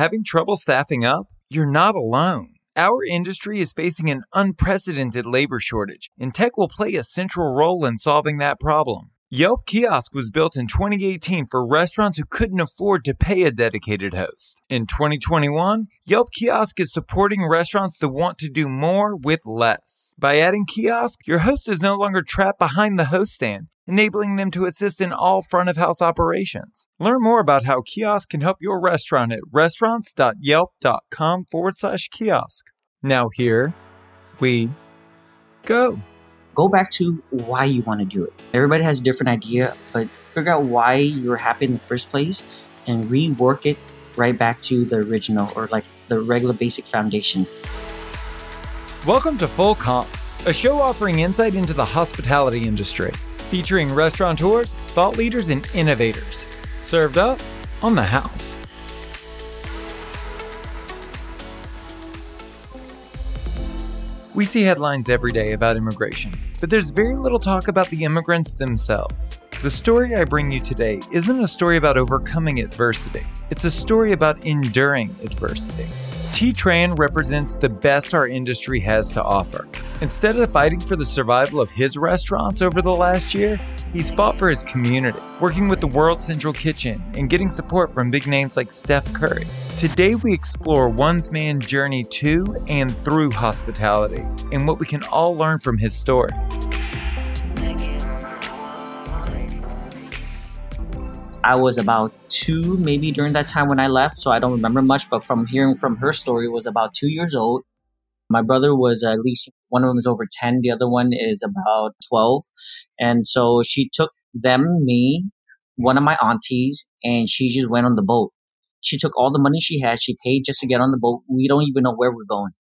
Having trouble staffing up? You're not alone. Our industry is facing an unprecedented labor shortage, and tech will play a central role in solving that problem. Yelp Kiosk was built in 2018 for restaurants who couldn't afford to pay a dedicated host. In 2021, Yelp Kiosk is supporting restaurants that want to do more with less. By adding Kiosk, your host is no longer trapped behind the host stand, enabling them to assist in all front of house operations. Learn more about how Kiosk can help your restaurant at restaurants.yelp.com forward slash kiosk. Now, here we go go back to why you want to do it. Everybody has a different idea, but figure out why you're happy in the first place and rework it right back to the original or like the regular basic foundation. Welcome to Full Comp, a show offering insight into the hospitality industry, featuring restaurateurs, thought leaders, and innovators. Served up on the house. We see headlines every day about immigration, but there's very little talk about the immigrants themselves. The story I bring you today isn't a story about overcoming adversity, it's a story about enduring adversity. T Tran represents the best our industry has to offer. Instead of fighting for the survival of his restaurants over the last year, he's fought for his community, working with the World Central Kitchen and getting support from big names like Steph Curry. Today, we explore one's man journey to and through hospitality and what we can all learn from his story. I was about two, maybe during that time when I left, so I don't remember much. But from hearing from her story, was about two years old. My brother was at least one of them is over ten, the other one is about twelve, and so she took them, me, one of my aunties, and she just went on the boat. She took all the money she had, she paid just to get on the boat. We don't even know where we're going.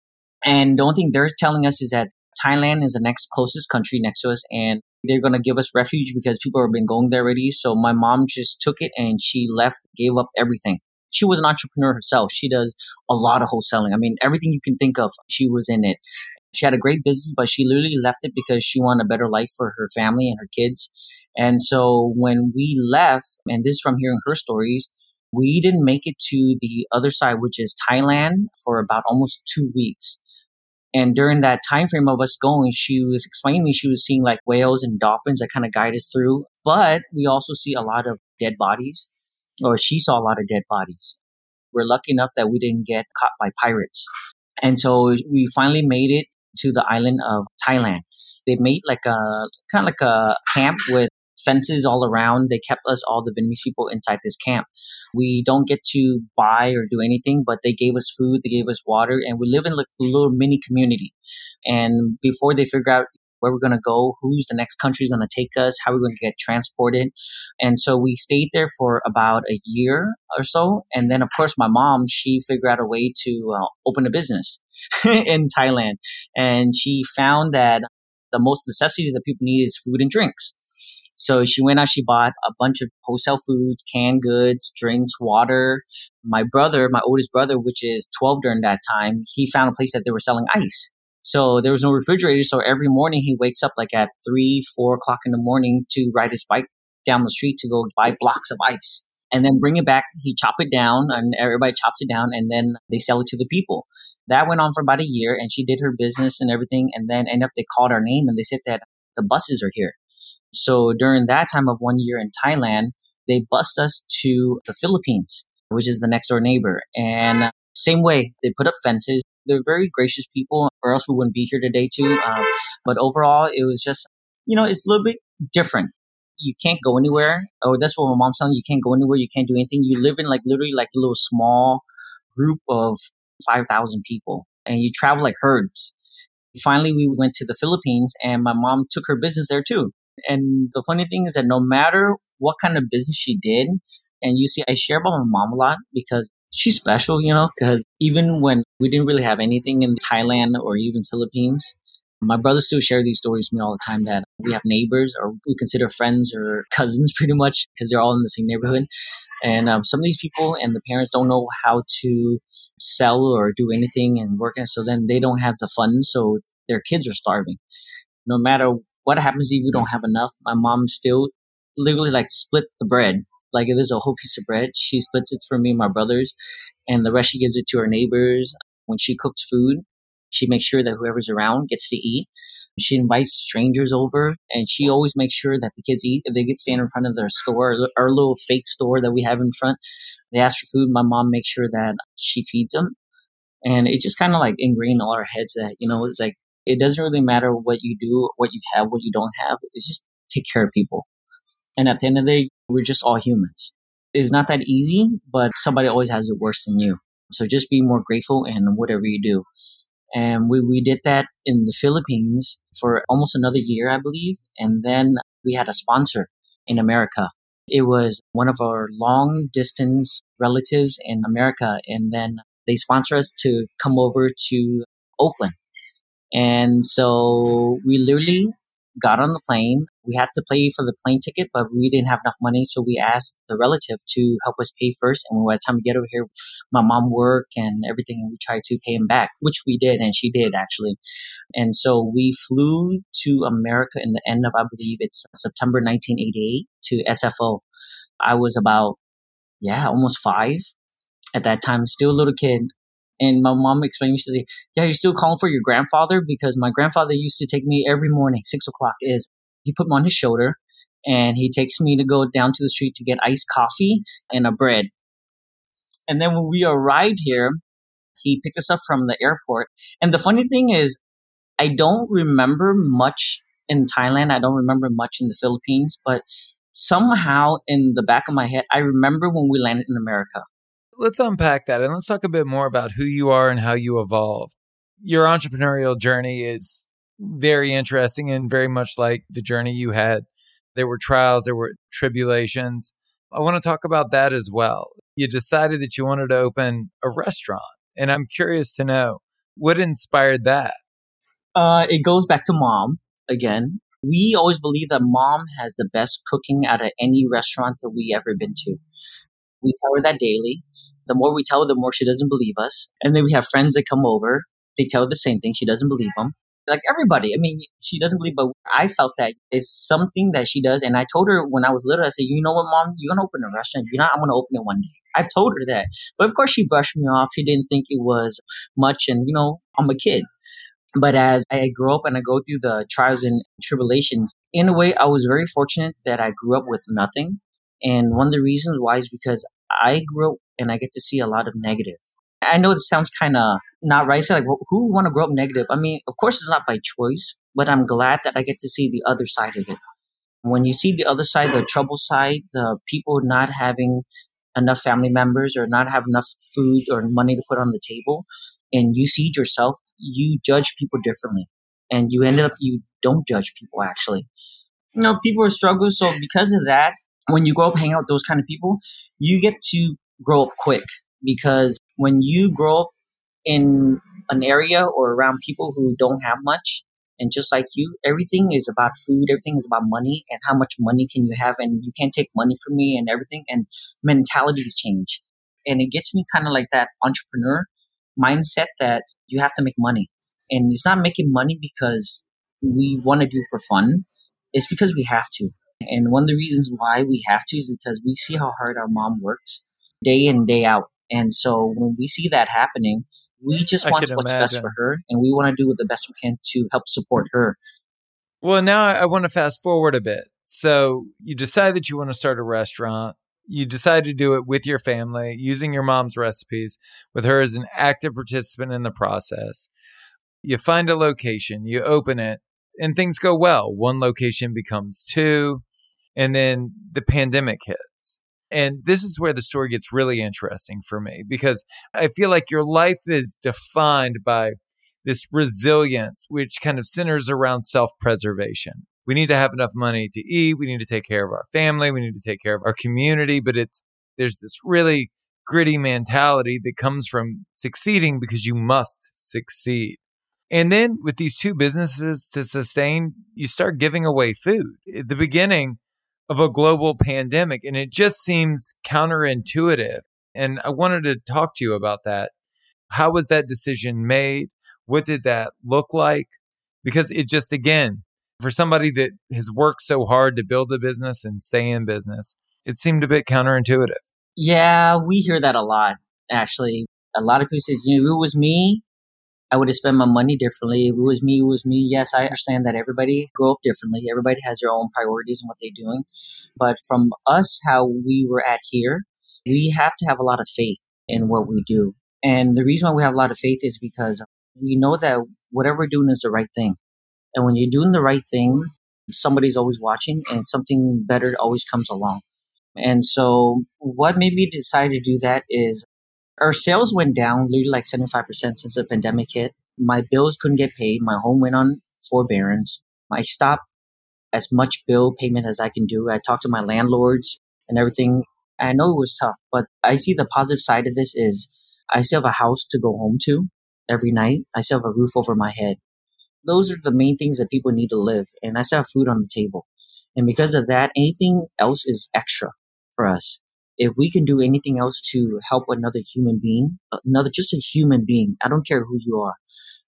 And the only thing they're telling us is that Thailand is the next closest country next to us, and they're going to give us refuge because people have been going there already. So my mom just took it and she left, gave up everything. She was an entrepreneur herself. She does a lot of wholesaling. I mean, everything you can think of, she was in it. She had a great business, but she literally left it because she wanted a better life for her family and her kids. And so when we left, and this is from hearing her stories, we didn't make it to the other side, which is Thailand, for about almost two weeks. And during that time frame of us going, she was explaining me she was seeing like whales and dolphins that kind of guide us through. But we also see a lot of dead bodies, or she saw a lot of dead bodies. We're lucky enough that we didn't get caught by pirates. And so we finally made it to the island of Thailand. They made like a kind of like a camp with fences all around. They kept us, all the Vietnamese people, inside this camp. We don't get to buy or do anything, but they gave us food, they gave us water, and we live in like a little mini community. And before they figure out where we're going to go, who's the next country is going to take us, how we're going to get transported. And so we stayed there for about a year or so. And then, of course, my mom, she figured out a way to uh, open a business in Thailand. And she found that the most necessities that people need is food and drinks. So she went out, she bought a bunch of wholesale foods, canned goods, drinks, water. My brother, my oldest brother, which is 12 during that time, he found a place that they were selling ice. So there was no refrigerator. So every morning he wakes up like at three, four o'clock in the morning to ride his bike down the street to go buy blocks of ice and then bring it back. He chop it down and everybody chops it down and then they sell it to the people. That went on for about a year and she did her business and everything. And then end up, they called our name and they said that the buses are here. So during that time of one year in Thailand, they bus us to the Philippines, which is the next door neighbor. And same way, they put up fences. They're very gracious people, or else we wouldn't be here today too. Uh, but overall, it was just, you know, it's a little bit different. You can't go anywhere. Oh, that's what my mom's telling you. can't go anywhere. You can't do anything. You live in like literally like a little small group of 5,000 people and you travel like herds. Finally, we went to the Philippines and my mom took her business there too. And the funny thing is that no matter what kind of business she did, and you see, I share about my mom a lot because she's special, you know, because even when we didn't really have anything in Thailand or even Philippines, my brothers still share these stories with me all the time that we have neighbors or we consider friends or cousins pretty much because they're all in the same neighborhood. And um, some of these people and the parents don't know how to sell or do anything and work. And so then they don't have the funds. So their kids are starving. No matter what happens if we don't have enough? My mom still literally like split the bread Like if there's a whole piece of bread, she splits it for me and my brothers, and the rest she gives it to her neighbors. When she cooks food, she makes sure that whoever's around gets to eat. She invites strangers over, and she always makes sure that the kids eat. If they get stand in front of their store, our little fake store that we have in front, they ask for food. My mom makes sure that she feeds them, and it just kind of like ingrained in all our heads that you know it's like it doesn't really matter what you do, what you have, what you don't have. It's just take care of people. And at the end of the day, we're just all humans. It's not that easy, but somebody always has it worse than you. So just be more grateful in whatever you do. And we, we did that in the Philippines for almost another year, I believe. And then we had a sponsor in America. It was one of our long distance relatives in America. And then they sponsor us to come over to Oakland. And so we literally got on the plane. We had to pay for the plane ticket, but we didn't have enough money. So we asked the relative to help us pay first. And by the time we get over here, my mom worked and everything, and we tried to pay him back, which we did. And she did actually. And so we flew to America in the end of, I believe it's September 1988 to SFO. I was about, yeah, almost five at that time, still a little kid. And my mom explained to me, she said, Yeah, you're still calling for your grandfather? Because my grandfather used to take me every morning, six o'clock is he put me on his shoulder and he takes me to go down to the street to get iced coffee and a bread. And then when we arrived here, he picked us up from the airport. And the funny thing is, I don't remember much in Thailand. I don't remember much in the Philippines, but somehow in the back of my head, I remember when we landed in America let's unpack that and let's talk a bit more about who you are and how you evolved. Your entrepreneurial journey is very interesting and very much like the journey you had. There were trials, there were tribulations. I want to talk about that as well. You decided that you wanted to open a restaurant, and I'm curious to know what inspired that. Uh, it goes back to mom again. We always believe that mom has the best cooking out of any restaurant that we ever been to. We tell her that daily. The more we tell her, the more she doesn't believe us. And then we have friends that come over. They tell her the same thing. She doesn't believe them. Like everybody. I mean, she doesn't believe, but I felt that it's something that she does. And I told her when I was little, I said, you know what, mom, you're going to open a restaurant. You're not, I'm going to open it one day. I've told her that. But of course, she brushed me off. She didn't think it was much. And, you know, I'm a kid. But as I grow up and I go through the trials and tribulations, in a way, I was very fortunate that I grew up with nothing. And one of the reasons why is because I grew up and I get to see a lot of negative. I know it sounds kind of not right. So like, well, who want to grow up negative? I mean, of course, it's not by choice, but I'm glad that I get to see the other side of it. When you see the other side, the trouble side, the people not having enough family members or not have enough food or money to put on the table, and you see yourself, you judge people differently, and you end up you don't judge people actually. You know, people are struggling, so because of that, when you grow up hanging out with those kind of people, you get to grow up quick because when you grow up in an area or around people who don't have much, and just like you, everything is about food, everything is about money and how much money can you have, and you can't take money from me and everything, and mentalities change. And it gets me kind of like that entrepreneur mindset that you have to make money. And it's not making money because we want to do for fun, it's because we have to. And one of the reasons why we have to is because we see how hard our mom works day in, day out. And so when we see that happening, we just I want what's imagine. best for her and we want to do the best we can to help support her. Well, now I want to fast forward a bit. So you decide that you want to start a restaurant. You decide to do it with your family, using your mom's recipes, with her as an active participant in the process. You find a location, you open it, and things go well. One location becomes two, and then the pandemic hits. And this is where the story gets really interesting for me because I feel like your life is defined by this resilience, which kind of centers around self preservation. We need to have enough money to eat. We need to take care of our family. We need to take care of our community. But it's, there's this really gritty mentality that comes from succeeding because you must succeed. And then with these two businesses to sustain, you start giving away food. At the beginning, of a global pandemic. And it just seems counterintuitive. And I wanted to talk to you about that. How was that decision made? What did that look like? Because it just, again, for somebody that has worked so hard to build a business and stay in business, It seemed a bit counterintuitive. Yeah, we hear that a lot, actually. A lot of people say, you know, it was me, I would have spent my money differently. If it was me, it was me. Yes, I understand that everybody grow up differently. Everybody has their own priorities and what they're doing. But from us, how we were at here, we have to have a lot of faith in what we do. And the reason why we have a lot of faith is because we know that whatever we're doing is the right thing. And when you're doing the right thing, somebody's always watching and something better always comes along. And so what made me decide to do that is our sales went down literally like 75% since the pandemic hit. My bills couldn't get paid. My home went on forbearance. I stopped as much bill payment as I can do. I talked to my landlords and everything. I know it was tough, but I see the positive side of this is I still have a house to go home to every night. I still have a roof over my head. Those are the main things that people need to live. And I still have food on the table. And because of that, anything else is extra for us. If we can do anything else to help another human being, another, just a human being, I don't care who you are.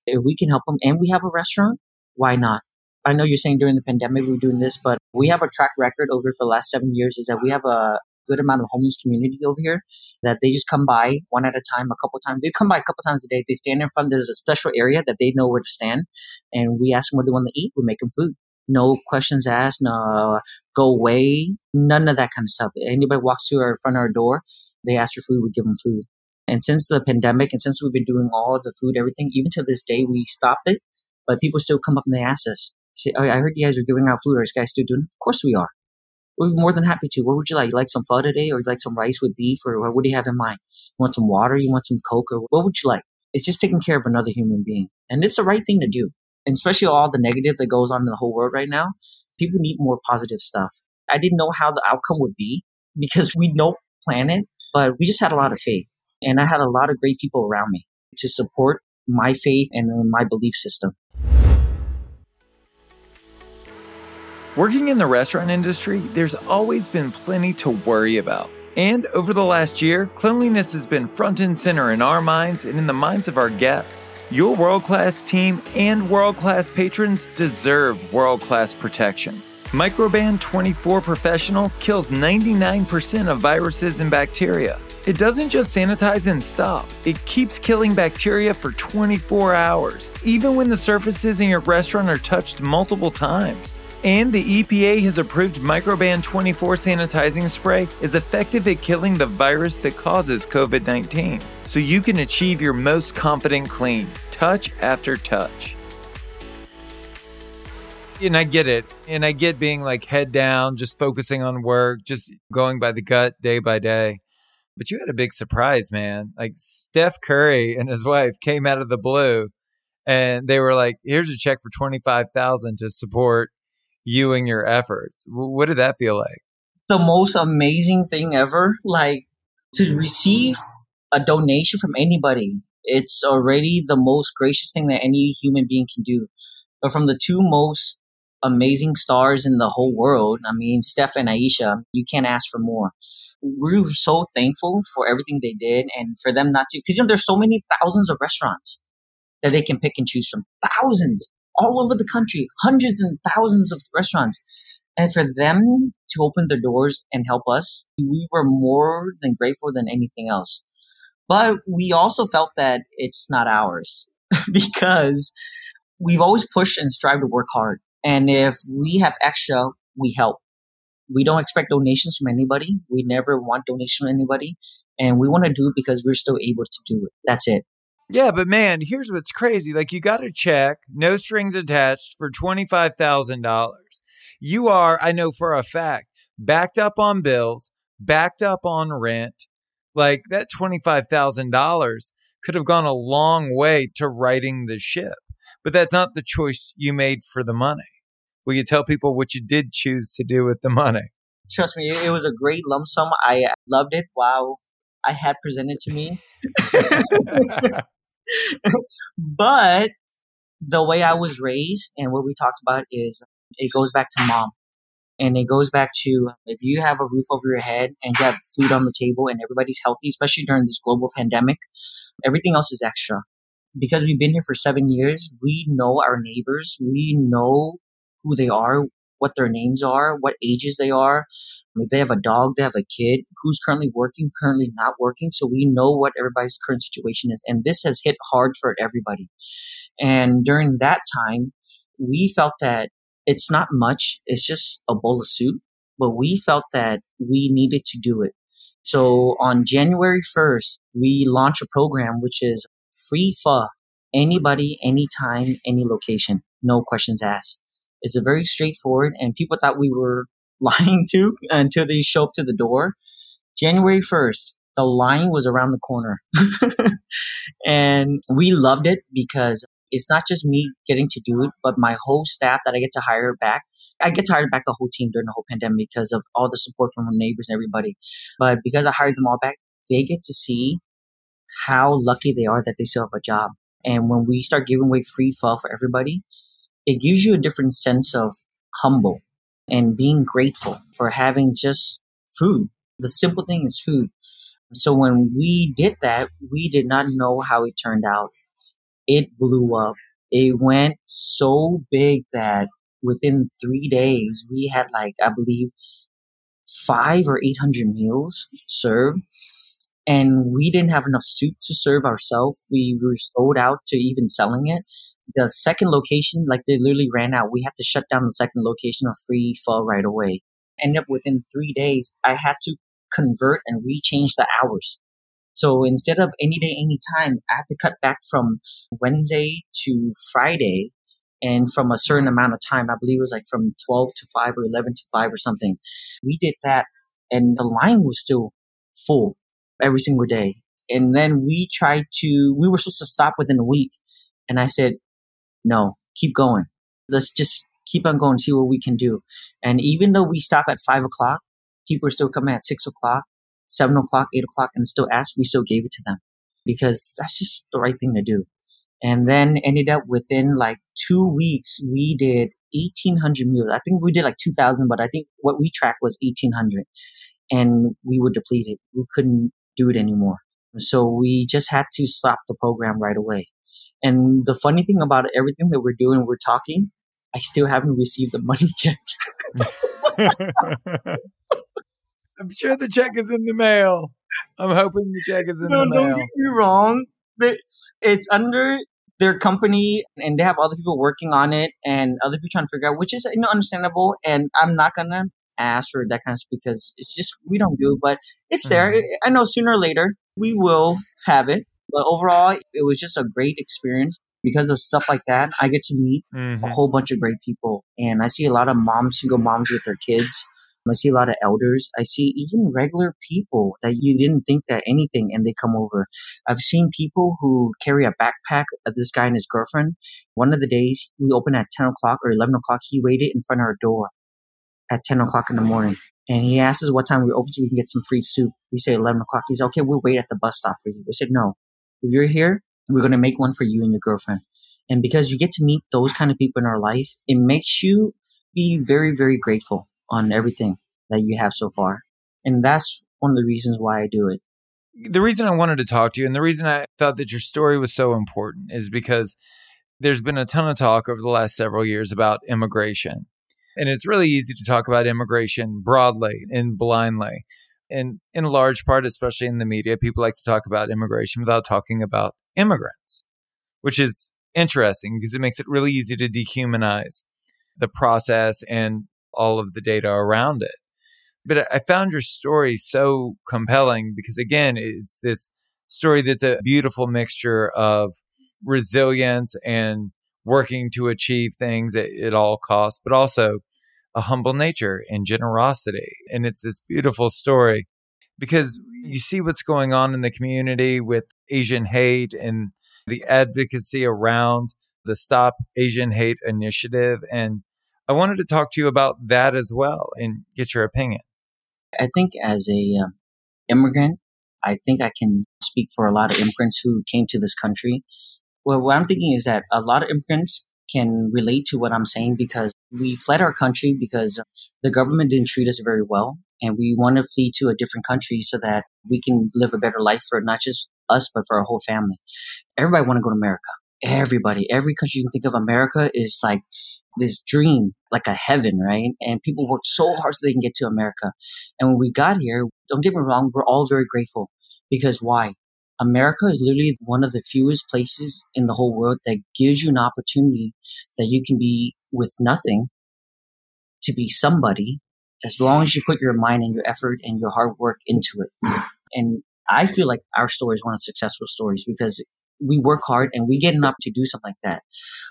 If we can help them and we have a restaurant, why not? I know you're saying during the pandemic we are doing this, but we have a track record over for the last seven years is that we have a good amount of homeless community over here that they just come by one at a time, a couple times. They come by a couple times a day. They stand in front. There's a special area that they know where to stand, and we ask them what they want to eat. We make them food. No questions asked. No, uh, go away. None of that kind of stuff. Anybody walks to our front of our door, they ask for food. We give them food. And since the pandemic, and since we've been doing all the food, everything, even to this day, we stopped it. But people still come up and they ask us, say, "Oh, I heard you guys are giving out food. Are you guys still doing?" Of course we are. We're more than happy to. What would you like? You like some pho today, or you like some rice with beef, or what do you have in mind? You want some water? You want some coke, or what would you like? It's just taking care of another human being, and it's the right thing to do. And especially all the negative that goes on in the whole world right now, people need more positive stuff. I didn't know how the outcome would be because we don't plan it, but we just had a lot of faith, and I had a lot of great people around me to support my faith and uh, my belief system. Working in the restaurant industry, there's always been plenty to worry about. And over the last year, cleanliness has been front and center in our minds and in the minds of our guests. Your world class team and world class patrons deserve world class protection. Microban 24 Professional kills 99% of viruses and bacteria. It doesn't just sanitize and stop, it keeps killing bacteria for 24 hours, even when the surfaces in your restaurant are touched multiple times. And the EPA has approved Microban 24 sanitizing spray is effective at killing the virus that causes COVID 19. So you can achieve your most confident clean, touch after touch. And I get it. And I get being like head down, just focusing on work, just going by the gut day by day. But you had a big surprise, man. Like Steph Curry and his wife came out of the blue and they were like, here's a check for 25,000 to support you and your efforts. What did that feel like? The most amazing thing ever. Like to receive a donation from anybody, it's already the most gracious thing that any human being can do. But from the two most amazing stars in the whole world, I mean, Steph and Ayesha, you can't ask for more. We were so thankful for everything they did and for them not to, because you know, there's so many thousands of restaurants that they can pick and choose from. Thousands all over the country, hundreds and thousands of restaurants. And for them to open their doors and help us, we were more than grateful than anything else. But we also felt that it's not ours because we've always pushed and strived to work hard. And if we have extra, we help. We don't expect donations from anybody. We never want donations from anybody. And we want to do it because we're still able to do it. That's it. Yeah, but man, here's what's crazy. Like you got a check, no strings attached for $25,000. You are, I know for a fact, backed up on bills, backed up on rent. Like that $25,000 could have gone a long way to righting the ship. But that's not the choice you made for the money. Will you tell people what you did choose to do with the money? Trust me, it was a great lump sum. I loved it. Wow. I had presented to me. but the way I was raised and what we talked about is it goes back to mom. And it goes back to if you have a roof over your head and you have food on the table and everybody's healthy, especially during this global pandemic, everything else is extra. Because we've been here for seven years, we know our neighbors, we know who they are, what their names are, what ages they are. If they have a dog, they have a kid, who's currently working, currently not working. So we know what everybody's current situation is. And this has hit hard for everybody. And during that time, we felt that it's not much. It's just a bowl of soup, but we felt that we needed to do it. So on January 1st, we launched a program which is free pho, anybody, anytime, any location, no questions asked. It's a very straightforward, and people thought we were lying to until they show up to the door. January 1st, the line was around the corner. and we loved it because it's not just me getting to do it, but my whole staff that I get to hire back. I get to hire back the whole team during the whole pandemic because of all the support from neighbors and everybody. But because I hired them all back, they get to see how lucky they are that they still have a job. And when we start giving away free pho for everybody, it gives you a different sense of humble and being grateful for having just food. The simple thing is food. So when we did that, we did not know how it turned out it blew up. It went so big that within three days, we had like, I believe, five or 800 meals served. And we didn't have enough soup to serve ourselves. We were sold out to even selling it. The second location, like they literally ran out. We had to shut down the second location of free pho right away. Ended up within three days, I had to convert and rechange the hours. So instead of any day, any time, I had to cut back from Wednesday to Friday and from a certain amount of time. I believe it was like from 12 to 5 or 11 to 5 or something. We did that and the line was still full every single day. And then we tried to, we were supposed to stop within a week. And I said, no, keep going. Let's just keep on going, see what we can do. And even though we stop at five o'clock, people are still coming at six o'clock seven o'clock, eight o'clock, and still asked, we still gave it to them because that's just the right thing to do. And then ended up within like two weeks, we did 1800 meals. I think we did like 2000, but I think what we tracked was 1800 and we were depleted. We couldn't do it anymore. So we just had to stop the program right away. And the funny thing about everything that we're doing, we're talking, I still haven't received the money yet. I'm sure the check is in the mail. I'm hoping the check is in no, the mail. Don't get me wrong. It's under their company and they have other people working on it and other people trying to figure out, which is you know, understandable. And I'm not going to ask for that kind of stuff because it's just, we don't do it, but it's there. Mm-hmm. I know sooner or later we will have it. But overall, it was just a great experience because of stuff like that. I get to meet mm-hmm. a whole bunch of great people and I see a lot of moms, single moms with their kids I see a lot of elders. I see even regular people that you didn't think that anything and they come over. I've seen people who carry a backpack, uh, this guy and his girlfriend. One of the days we opened at 10 o'clock or 11 o'clock. He waited in front of our door at 10 o'clock in the morning. And he asked us what time we open so we can get some free soup. We say 11 o'clock. He's okay, we'll wait at the bus stop for you. We said, no, if you're here, we're going to make one for you and your girlfriend. And because you get to meet those kind of people in our life, it makes you be very, very grateful on everything that you have so far. And that's one of the reasons why I do it. The reason I wanted to talk to you and the reason I thought that your story was so important is because there's been a ton of talk over the last several years about immigration. And it's really easy to talk about immigration broadly and blindly. And in large part, especially in the media, people like to talk about immigration without talking about immigrants, which is interesting because it makes it really easy to dehumanize the process and all of the data around it. But I found your story so compelling because, again, it's this story that's a beautiful mixture of resilience and working to achieve things at, at all costs, but also a humble nature and generosity. And it's this beautiful story because you see what's going on in the community with Asian hate and the advocacy around the Stop Asian Hate initiative. And I wanted to talk to you about that as well and get your opinion. I think as a uh, immigrant, I think I can speak for a lot of immigrants who came to this country. Well, what I'm thinking is that a lot of immigrants can relate to what I'm saying because we fled our country because uh, the government didn't treat us very well. And we want to flee to a different country so that we can live a better life for not just us, but for our whole family. Everybody want to go to America. everybody, every country you can think of, America is like this dream, like a heaven, right? And people work so hard so they can get to America. And when we got here, don't get me wrong, we're all very grateful because why? America is literally one of the fewest places in the whole world that gives you an opportunity that you can be with nothing to be somebody as long as you put your mind and your effort and your hard work into it. And I feel like our story is one of successful stories because we work hard and we get enough to do something like that.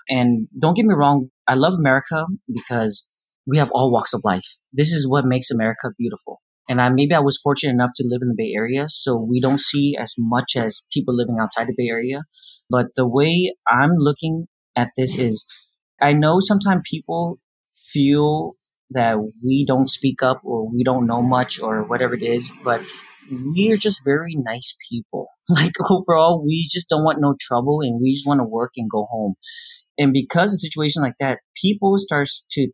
And don't get me wrong, I love America because we have all walks of life. This is what makes America beautiful. And I maybe I was fortunate enough to live in the Bay Area, so we don't see as much as people living outside the Bay Area. But the way I'm looking at this is I know sometimes people feel that we don't speak up or we don't know much or whatever it is, but we are just very nice people. Like overall, we just don't want no trouble and we just want to work and go home. And because of situation like that, people starts to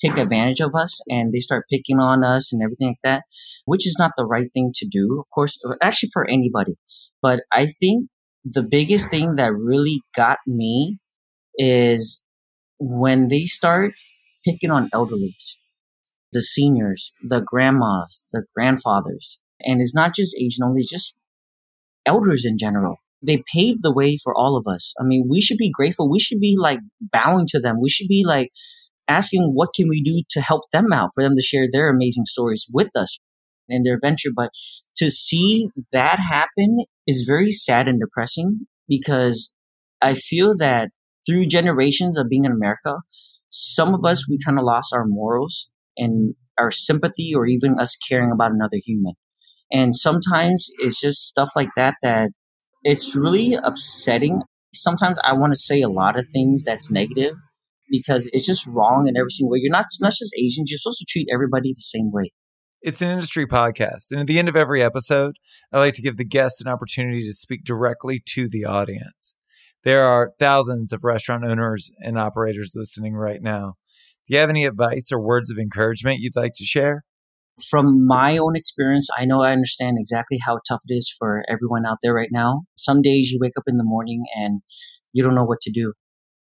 take advantage of us and they start picking on us and everything like that, which is not the right thing to do, of course, actually for anybody. But I think the biggest thing that really got me is when they start picking on elderlies, the seniors, the grandmas, the grandfathers. And it's not just Asian only, it's just elders in general. They paved the way for all of us. I mean, we should be grateful. We should be like bowing to them. We should be like asking what can we do to help them out for them to share their amazing stories with us and their venture. But to see that happen is very sad and depressing because I feel that through generations of being in America, some of us, we kind of lost our morals and our sympathy or even us caring about another human. And sometimes it's just stuff like that that it's really upsetting. Sometimes I want to say a lot of things that's negative because it's just wrong in every single way. You're not, not just Asians, you're supposed to treat everybody the same way. It's an industry podcast. And at the end of every episode, I like to give the guest an opportunity to speak directly to the audience. There are thousands of restaurant owners and operators listening right now. Do you have any advice or words of encouragement you'd like to share? From my own experience, I know I understand exactly how tough it is for everyone out there right now. Some days you wake up in the morning and you don't know what to do.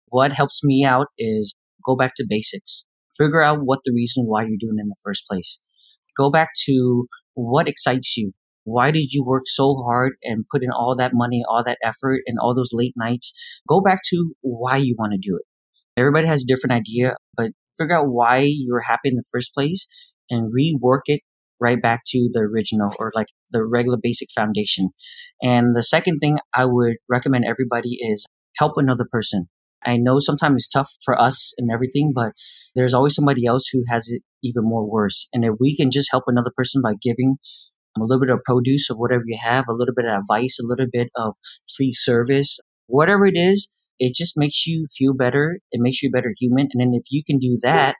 What helps me out is go back to basics. Figure out what the reason why you're doing it in the first place. Go back to what excites you. Why did you work so hard and put in all that money, all that effort, and all those late nights? Go back to why you want to do it. Everybody has a different idea, but figure out why you're happy in the first place and rework it right back to the original or like the regular basic foundation. And the second thing I would recommend everybody is help another person. I know sometimes it's tough for us and everything, but there's always somebody else who has it even more worse. And if we can just help another person by giving a little bit of produce of whatever you have, a little bit of advice, a little bit of free service, whatever it is, it just makes you feel better. It makes you a better human. And then if you can do that,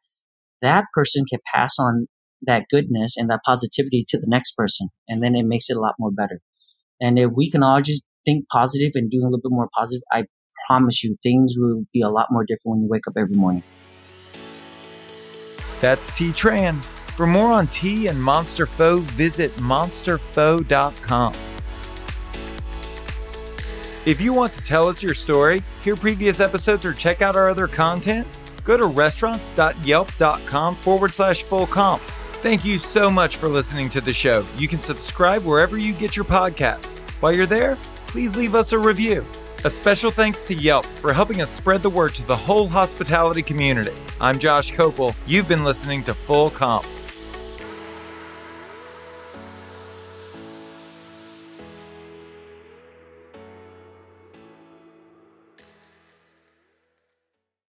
that person can pass on that goodness and that positivity to the next person. And then it makes it a lot more better. And if we can all just think positive and do a little bit more positive, I promise you things will be a lot more different when you wake up every morning. That's T Tran. For more on T and Monster Pho, visit monsterpho.com. If you want to tell us your story, hear previous episodes, or check out our other content, go to restaurants.yelp.com forward slash full comp. Thank you so much for listening to the show. You can subscribe wherever you get your podcasts. While you're there, please leave us a review. A special thanks to Yelp for helping us spread the word to the whole hospitality community. I'm Josh Kopel. You've been listening to Full Comp.